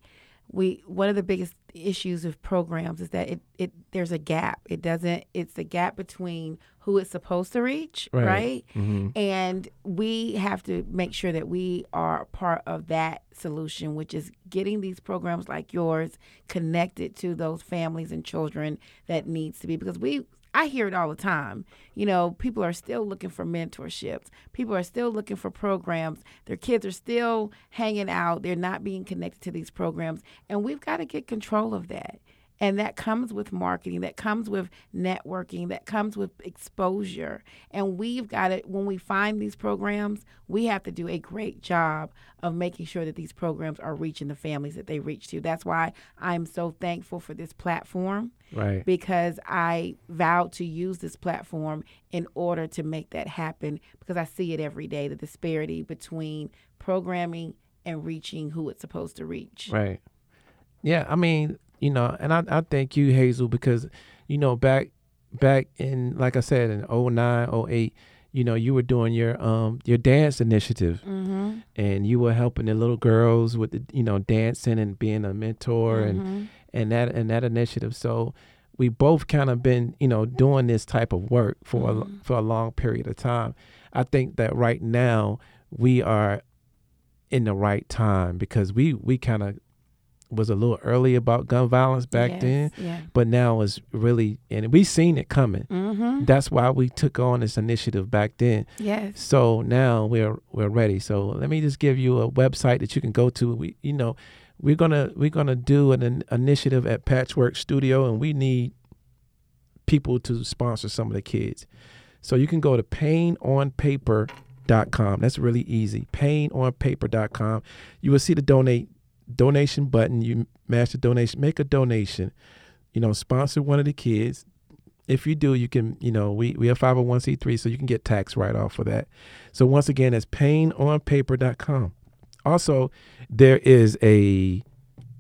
We one of the biggest issues of programs is that it, it there's a gap. It doesn't. It's a gap between who it's supposed to reach, Right. right? hmm And we have to make sure that we are part of that solution, which is getting these programs like yours connected to those families and children that needs to be because we I hear it all the time. You know, people are still looking for mentorships. People are still looking for programs. Their kids are still hanging out. They're not being connected to these programs. And we've got to get control of that. And that comes with marketing, that comes with networking, that comes with exposure. And we've got it when we find these programs, we have to do a great job of making sure that these programs are reaching the families that they reach to. That's why I'm so thankful for this platform Right. because I vowed to use this platform in order to make that happen because I see it every day the disparity between programming and reaching who it's supposed to reach. Right. Yeah, I mean, you know, and I, I thank you, Hazel, because, you know, back back in like I said, in 09, 08, you know, you were doing your um your dance initiative Mm-hmm. and you were helping the little girls with the you know, dancing and being a mentor and Mm-hmm. and that and that initiative. So we both kind of been, you know, doing this type of work for a, for a long period of time. I think that right now we are in the right time because we we kind of was a little early about gun violence back Yes, then, Yeah. but now it's really and we've seen it coming. Mm-hmm. That's why we took on this initiative back then. Yes. So now we're we're ready. So let me just give you a website that you can go to. We you know we're gonna we're gonna do an, in- initiative at Patchwerk Studio, and we need people to sponsor some of the kids. So you can go to painonpaper.com. That's really easy. Painonpaper.com. You will see the donate donation button. You mash the donation, make a donation. You know, sponsor one of the kids. If you do, you can, you know, we, we have 501c3, so you can get tax write off for that. So once again, that's painonpaper.com. Also, there is a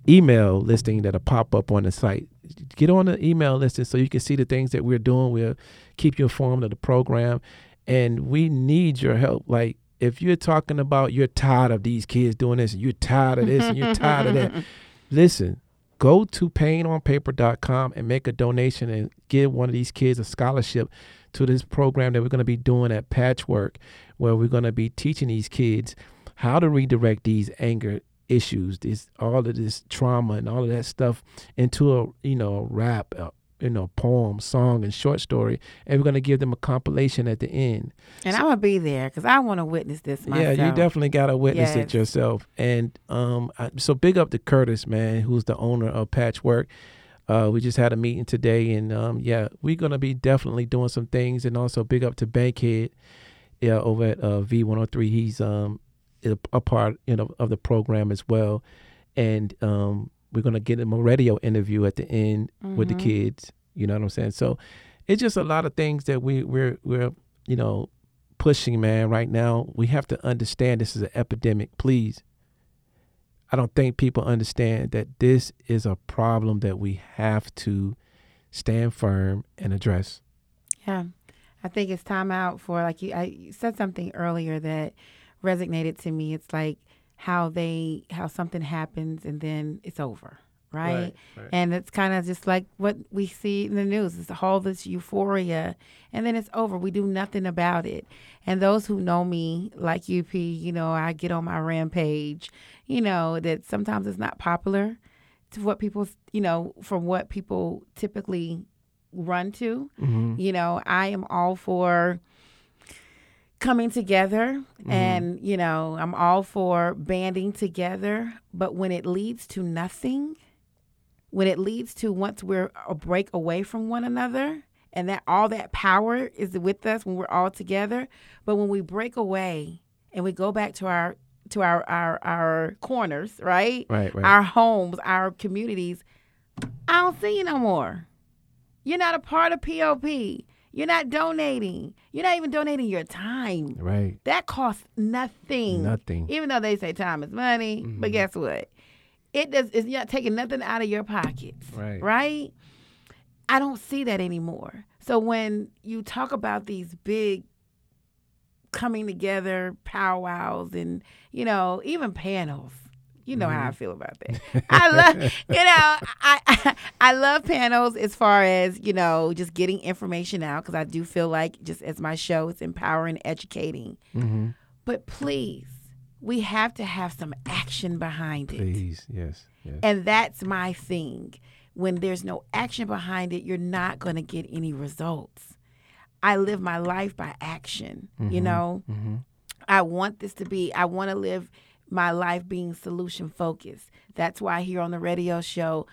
email listing that'll pop up on the site. Get on the email listing so you can see the things that we're doing. We'll keep you informed of the program. And we need your help. Like if you're talking about you're tired of these kids doing this and you're tired of this and you're tired of that, (laughs) listen, go to painonpaper.com and make a donation and give one of these kids a scholarship to this program that we're going to be doing at Patchwerk, where we're going to be teaching these kids how to redirect these anger issues, this all of this trauma and all of that stuff into a you know a rap, a, you know poem, song, and short story, and we're going to give them a compilation at the end. And I'm gonna be there because I want to witness this myself. Yeah, you definitely got to witness it yourself. And um, I, so big up to Curtis, man, who's the owner of Patchwerk. Uh, we just had a meeting today, and um, yeah, we're gonna be definitely doing some things. And also big up to Bankhead, yeah, over at uh, V103. He's um a, a part you know of the program as well, and um, we're gonna get him a radio interview at the end with the Mhm. kids. You know what I'm saying? So it's just a lot of things that we we're we're you know pushing, man. Right now, we have to understand this is an epidemic. Please, I don't think people understand that this is a problem that we have to stand firm and address. Yeah. I think it's time out for like you I you said something earlier that resonated to me. It's like how they how something happens and then it's over. Right? Right, right. And it's kind of just like what we see in the news. It's all this euphoria and then it's over. We do nothing about it. And those who know me, like UP, you know, I get on my rampage, you know, that sometimes it's not popular to what people, you know, from what people typically run to. Mm-hmm. You know, I am all for coming together mm-hmm. and, you know, I'm all for banding together. But when it leads to nothing, when it leads to once we're a break away from one another and that all that power is with us when we're all together but when we break away and we go back to our to our our, our corners right Right, right. our homes our communities i don't see you no more you're not a part of pop you're not donating you're not even donating your time Right. that costs nothing. Nothing. Even though they say time is money, but mm-hmm. guess what? It does. It's not taking nothing out of your pockets. Right. Right. I don't see that anymore. So when you talk about these big coming together powwows and you know even panels. You know how I mm-hmm. feel about that. (laughs) I love, you know, I, I (laughs) I love panels as far as you know, just getting information out because I do feel like just as my show, it's empowering, educating. Mm-hmm. But please, we have to have some action behind it. Please, yes, yes. And that's my thing. When there's no action behind it, you're not going to get any results. I live my life by action, you mm-hmm. know? Mm-hmm. I want this to be, I want to live my life being solution focused. That's why here on the radio show,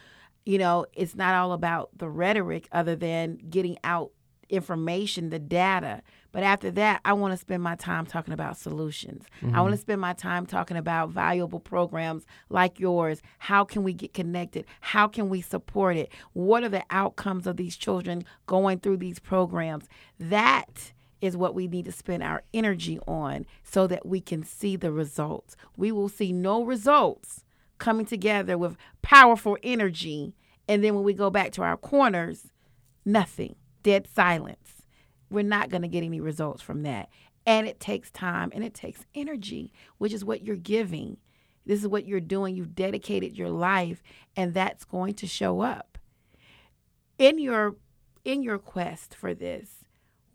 you know, it's not all about the rhetoric other than getting out information, the data. But after that, I want to spend my time talking about solutions. I want to mm-hmm. spend my time talking about valuable programs like yours. How can we get connected? How can we support it? What are the outcomes of these children going through these programs? That is what we need to spend our energy on so that we can see the results. We will see no results coming together with powerful energy. And then when we go back to our corners, nothing, dead silence. We're not going to get any results from that. And it takes time and it takes energy, which is what you're giving. This is what you're doing. You've dedicated your life, and that's going to show up in your in your quest for this.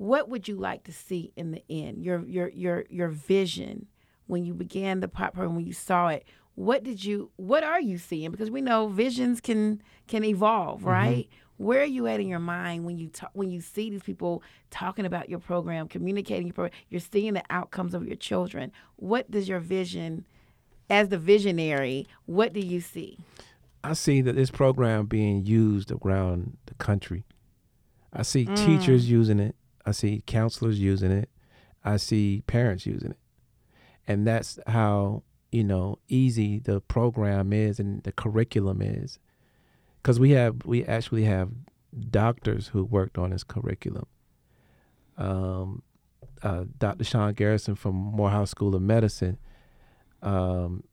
What would you like to see in the end? Your your your your vision when you began the pop program, when you saw it. What did you? What are you seeing? Because we know visions can can evolve, mm-hmm. right? Where are you at in your mind when you talk, when you see these people talking about your program, communicating your program? You're seeing the outcomes of your children. What does your vision, as the visionary, what do you see? I see that this program being used around the country. I see mm. teachers using it. I see counselors using it. I see parents using it. And that's how, you know, easy the program is and the curriculum is. Cuz we have we actually have doctors who worked on this curriculum. Um, uh, Dr. Sean Garrison from Morehouse School of Medicine, um,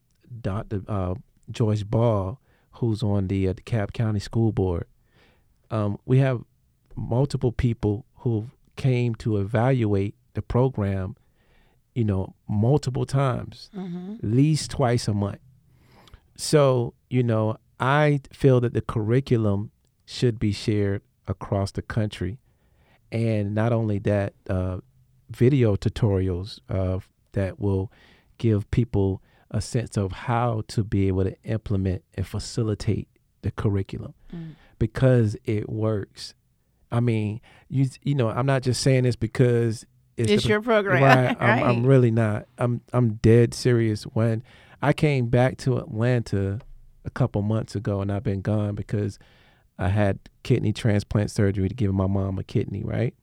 Dr. Uh, Joyce Ball, who's on the, uh, Cab County School Board. Um, we have multiple people who came to evaluate the program, you know, multiple times, at least twice a month. So, you know, I feel that the curriculum should be shared across the country. And not only that, uh, video tutorials uh, that will give people a sense of how to be able to implement and facilitate the curriculum because it works. I mean, you you know, I'm not just saying this because it's, It's the- your program, Right, I'm, (laughs) I'm really not. I'm I'm dead serious. When I came back to Atlanta a couple months ago, and I've been gone because I had kidney transplant surgery to give my mom a kidney, right?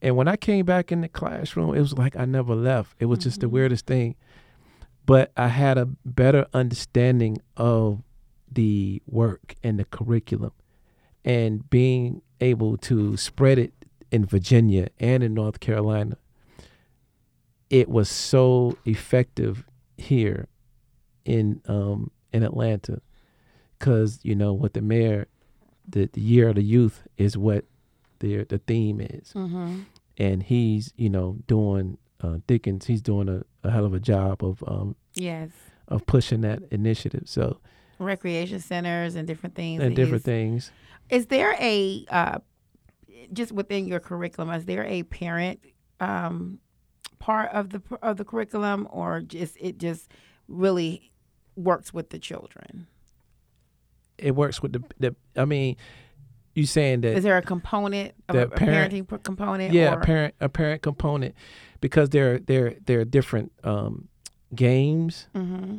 And when I came back in the classroom, it was like I never left. It was just the mm-hmm. weirdest thing. But I had a better understanding of the work and the curriculum and being able to spread it in Virginia and in North Carolina. It was so effective here in um in Atlanta, because you know what the mayor, the, the year of the youth is what the the theme is, Mm-hmm. and he's you know doing uh, Dickens. He's doing a, a hell of a job of um Yes. of pushing that initiative. So Recreation centers and different things. and different things. Is there a uh, just within your curriculum? Is there a parent um, part of the of the curriculum, or just it just really works with the children? It works with the the. I mean, you saying that Is there a component of a, a parent- parenting component? yeah, or, a parent a parent component because there there there are different um, games. hmm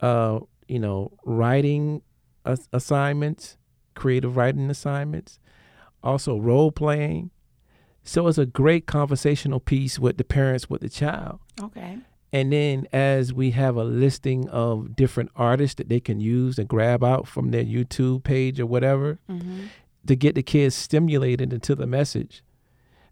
uh, you know, writing ass- assignments, creative writing assignments, also role playing. So it's a great conversational piece with the parents with the child. Okay. And then as we have a listing of different artists that they can use and grab out from their YouTube page or whatever hmm to get the kids stimulated into the message.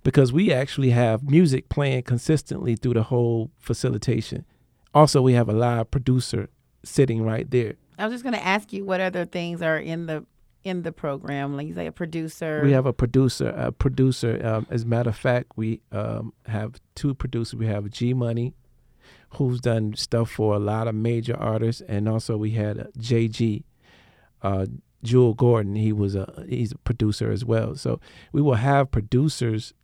Because we actually have music playing consistently through the whole facilitation. Also, we have a live producer sitting right there. I was just going to ask you what other things are in the in the program, like you say, a producer. We have a producer. A producer. Um, as a matter of fact, we um, have two producers. We have G Money, who's done stuff for a lot of major artists, and also we had uh, JG, uh, Jewel Gordon. He was a he's a producer as well. So we will have producers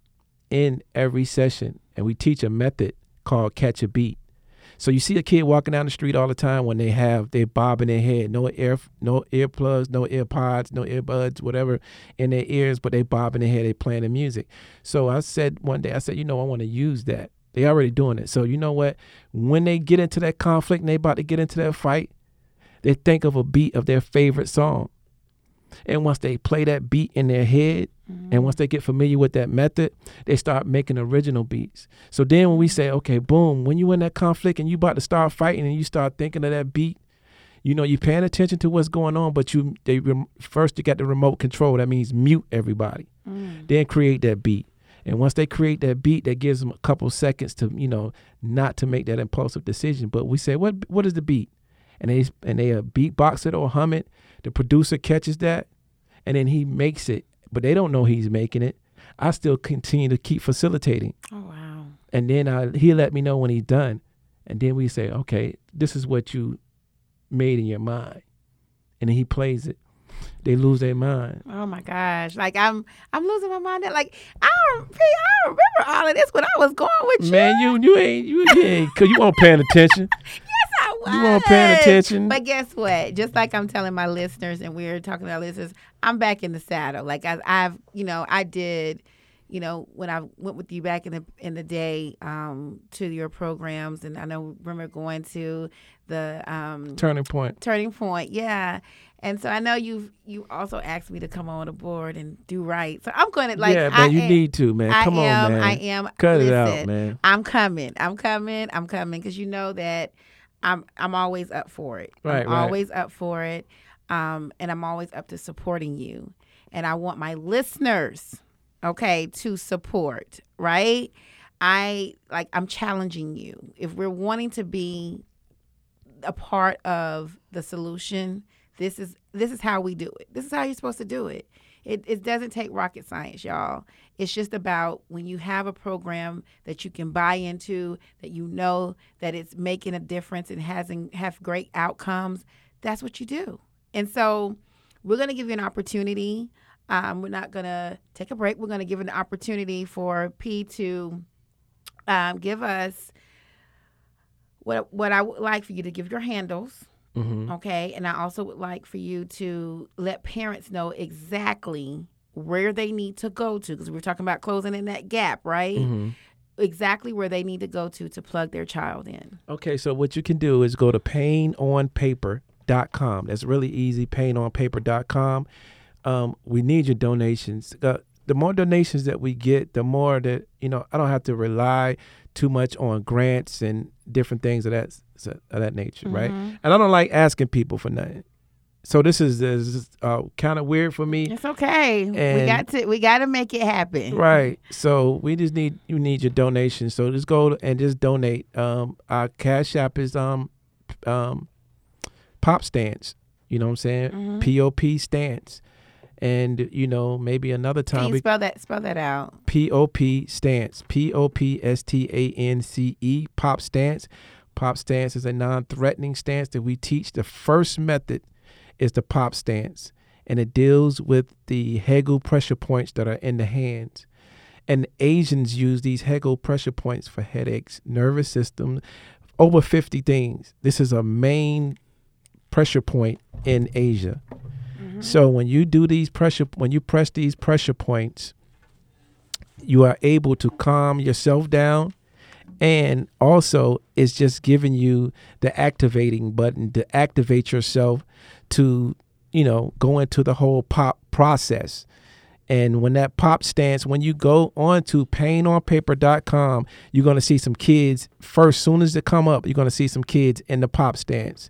in every session, and we teach a method called catch a beat. So you see a kid walking down the street all the time when they have they bobbing their head, no ear, no earplugs, no earpods, no earbuds, whatever in their ears, but they bobbing their head, they playing the music. So I said one day, I said, you know, I want to use that. They already doing it. So you know what? When they get into that conflict and they about to get into that fight, they think of a beat of their favorite song. And once they play that beat in their head, and once they get familiar with that method, they start making original beats. So then when we say, okay, boom, when you in that conflict and you about to start fighting and you start thinking of that beat, you know, you're paying attention to what's going on, but you they rem- first you got the remote control. That means mute everybody. Mm. Then create that beat. And once they create that beat, that gives them a couple seconds to, you know, not to make that impulsive decision. But we say, what what is the beat? And they and they uh, beatbox it or hum it. The producer catches that, and then he makes it. But they don't know he's making it. I still continue to keep facilitating, Oh wow. and then I, he let me know when he's done, and then we say, okay, this is what you made in your mind, and then he plays it. They lose their mind. Oh my gosh! Like I'm, I'm losing my mind. Like I don't, I don't remember all of this when I was going with you. Man, you you ain't you, you ain't cause you weren't paying attention. (laughs) I was. You weren't paying attention. But guess what? Just like I'm telling my listeners, and we're talking to our listeners, I'm back in the saddle. Like I, I've, you know, I did, you know, when I went with you back in the in the day um, to your programs, and I know remember going to the um, Turning point. turning point yeah and so i know you've you also asked me to come on the board and do right so i'm going to like yeah, man, I you am, need to, man. I Come am, on, man. I am. Cut it out, man. I'm coming. I'm coming. I'm coming because you know that I'm I'm always up for it. Right, I'm right. always up for it. Um, and I'm always up to supporting you. And I want my listeners, okay, to support, right? I like I'm challenging you. If we're wanting to be a part of the solution, this is this is how we do it. This is how you're supposed to do it. It, it doesn't take rocket science, y'all. It's just about when you have a program that you can buy into, that you know that it's making a difference and hasn't have great outcomes. That's what you do. And so, we're going to give you an opportunity. Um, we're not going to take a break. We're going to give an opportunity for P to um, give us what what I would like for you to give your handles. Hmm Okay. And I also would like for you to let parents know exactly where they need to go to because we're talking about closing in that gap, right? hmm Exactly where they need to go to to plug their child in. Okay, so what you can do is go to painonpaper.com. That's really easy, painonpaper.com. Um, we need your donations. Uh, the more donations that we get, the more that, you know, I don't have to rely too much on grants and different things of that of that nature, right? Mhm. And I don't like asking people for nothing. So this is, this is uh, kind of weird for me. It's okay. we got to we got to make it happen. Right. So we just need you need your donation. So just go and just donate. Um, our cash app is um, um, pop stance. You know what I'm saying? Mm-hmm. P-O-P stance. And, you know, maybe another Can time you we spell that? Spell that out. P-O-P stance. P-O-P-S-T-A-N-C-E. Pop stance. Pop stance is a non-threatening stance that we teach. The first method is the pop stance, and it deals with the Hegu pressure points that are in the hands. And Asians use these Hegu pressure points for headaches, nervous system, over 50 things. This is a main pressure point in Asia. Mm-hmm. So when you do these pressure, when you press these pressure points, you are able to calm yourself down. And also, it's just giving you the activating button to activate yourself to, you know, go into the whole pop process. And when that pop stance, when you go on to painonpaper.com, you're going to see some kids first, soon as they come up, you're going to see some kids in the pop stance.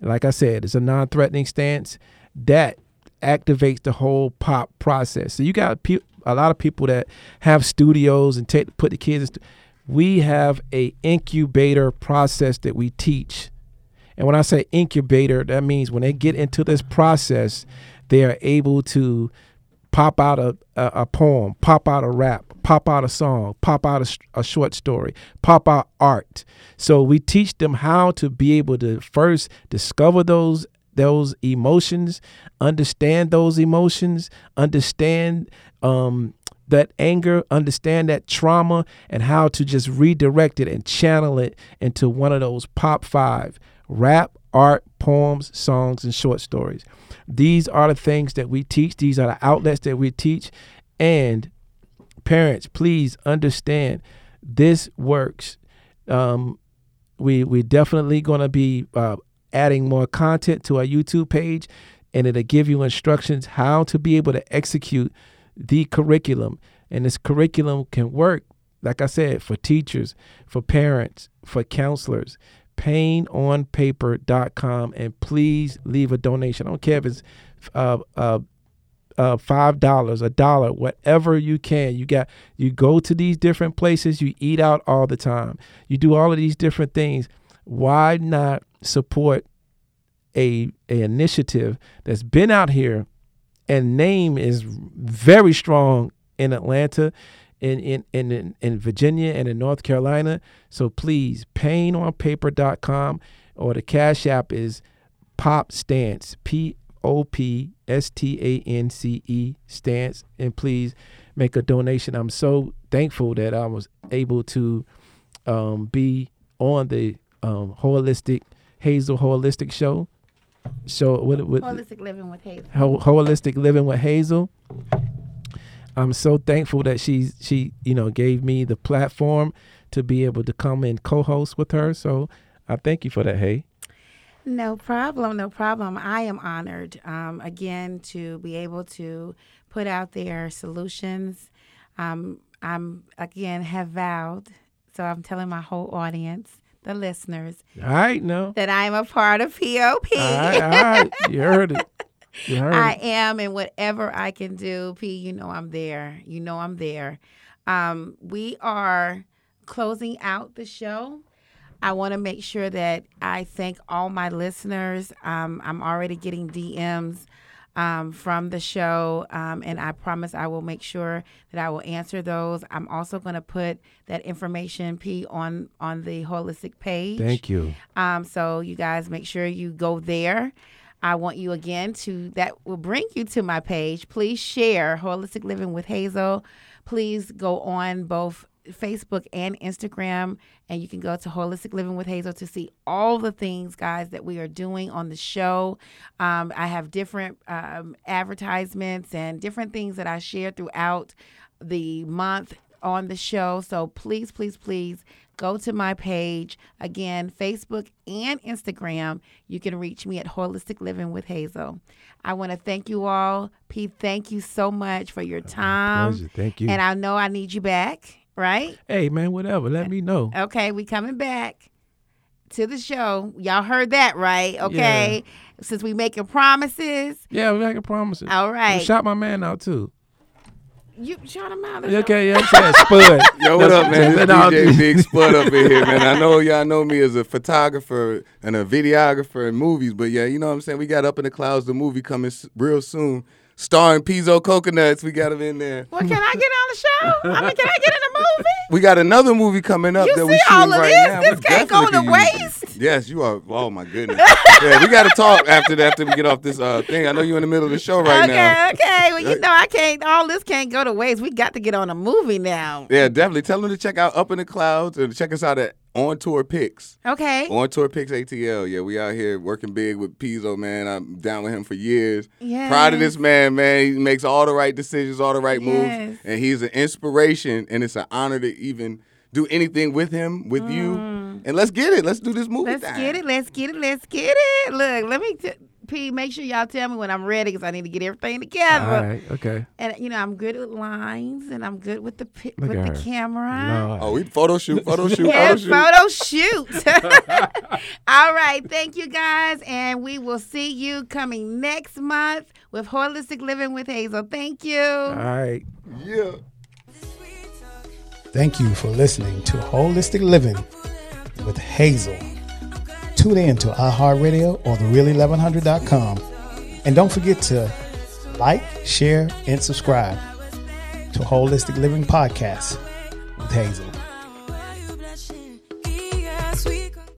Like I said, it's a non threatening stance that activates the whole pop process. So you got pe- a lot of people that have studios and take put the kids in. We have a incubator process that we teach. And when I say incubator, that means when they get into this process, they are able to pop out a, a, a poem, pop out a rap, pop out a song, pop out a, a short story, pop out art. So we teach them how to be able to first discover those those emotions, understand those emotions, understand um, that anger, understand that trauma, and how to just redirect it and channel it into one of those pop five rap, art, poems, songs, and short stories. These are the things that we teach, these are the outlets that we teach. And parents, please understand this works. Um, we we definitely gonna be uh, adding more content to our YouTube page, and it'll give you instructions how to be able to execute the curriculum. And this curriculum can work, like I said, for teachers, for parents, for counselors. Painonpaper.com, and please leave a donation. I don't care if it's uh, uh, uh, five dollars, a dollar, whatever you can. You got you go to these different places. You eat out all the time. You do all of these different things. Why not support a a initiative that's been out here and name is very strong in Atlanta, in in in in Virginia and in North Carolina. So please, painonpaper.com or the Cash App is Pop Stance, P O P S T A N C E Stance, and please make a donation. I'm so thankful that I was able to um, be on the um, holistic Hazel Holistic Show. So what, what Holistic living with Hazel. Ho- holistic living with Hazel. I'm so thankful that she she you know gave me the platform to be able to come and co-host with her. So I thank you for that. Hey, No problem, no problem. I am honored um, again to be able to put out there solutions. Um, I'm again have vowed, so I'm telling my whole audience, the listeners, all right, no, that I am a part of POP. all right, all right, you heard it. You heard I it. am, and whatever I can do, P, you know I'm there. You know I'm there. Um, we are closing out the show. I want to make sure that I thank all my listeners. Um, I'm already getting DMs um, from the show, um, and I promise I will make sure that I will answer those. I'm also going to put that information, P, on on the holistic page. Thank you. Um, so you guys make sure you go there. I want you again to that will bring you to my page. Please share Holistic Living with Hazel. Please go on both Facebook and Instagram, and you can go to Holistic Living with Hazel to see all the things, guys, that we are doing on the show. Um, I have different um, advertisements and different things that I share throughout the month on the show. So please, please, please go to my page again, Facebook and Instagram. You can reach me at Holistic Living with Hazel. I want to thank you all. Pete, thank you so much for your time. Pleasure. Thank you. And I know I need you back, right? hey man, whatever. Let me know. Okay, we coming back to the show. Y'all heard that, right? Okay. Since we making promises. Yeah, we making promises. All right. Shout my man out too. You shout him out. Okay, yeah, I'm saying Spud. (laughs) Yo, what up, man? This No, DJ Big Spud up in here, man. I know (laughs) y'all know me as a photographer and a videographer in movies, but yeah, you know what I'm saying? We got Up in the Clouds, the movie coming real soon, starring Pezo Coconuts. We got him in there. Well, can I get on the show? I mean, can I get in the movie? We got another movie coming up You that see we all of right this? now. This We can't go to can use it. waste. Yes, you are. Oh my goodness. yeah, we got to talk after that. After we get off this uh, thing, I know you're in the middle of the show right okay, now. Okay, okay. Well, you know, I can't. All this can't go to waste. We got to get on a movie now. Yeah, definitely. Tell them to check out Up in the Clouds and check us out at On Tour Pics. Okay. On Tour Pics ATL. Yeah, we out here working big with Pezo, man. I'm down with him for years. Yes. Proud of this man, man. He makes all the right decisions, all the right Yes. moves. And he's an inspiration. And it's an honor to even do anything with him, with you. And let's get it. Let's do this movie. Mm. Let's thing. get it. Let's get it. Let's get it. Look, let me. T- P, make sure y'all tell me when I'm ready because I need to get everything together. All right, okay. And you know, I'm good with lines and I'm good with the pi- with the her. camera. No, Oh, we photo shoot, photo shoot, Yeah, photo shoot. photo shoot. (laughs) All right. Thank you guys. And we will see you coming next month with Holistic Living with Hazel. Thank you. all right. Yeah. Thank you for listening to Holistic Living with Hazel. Tune in to iHeartRadio or thereal1100.com. And don't forget to like, share, and subscribe to Holistic Living Podcast with Hazel.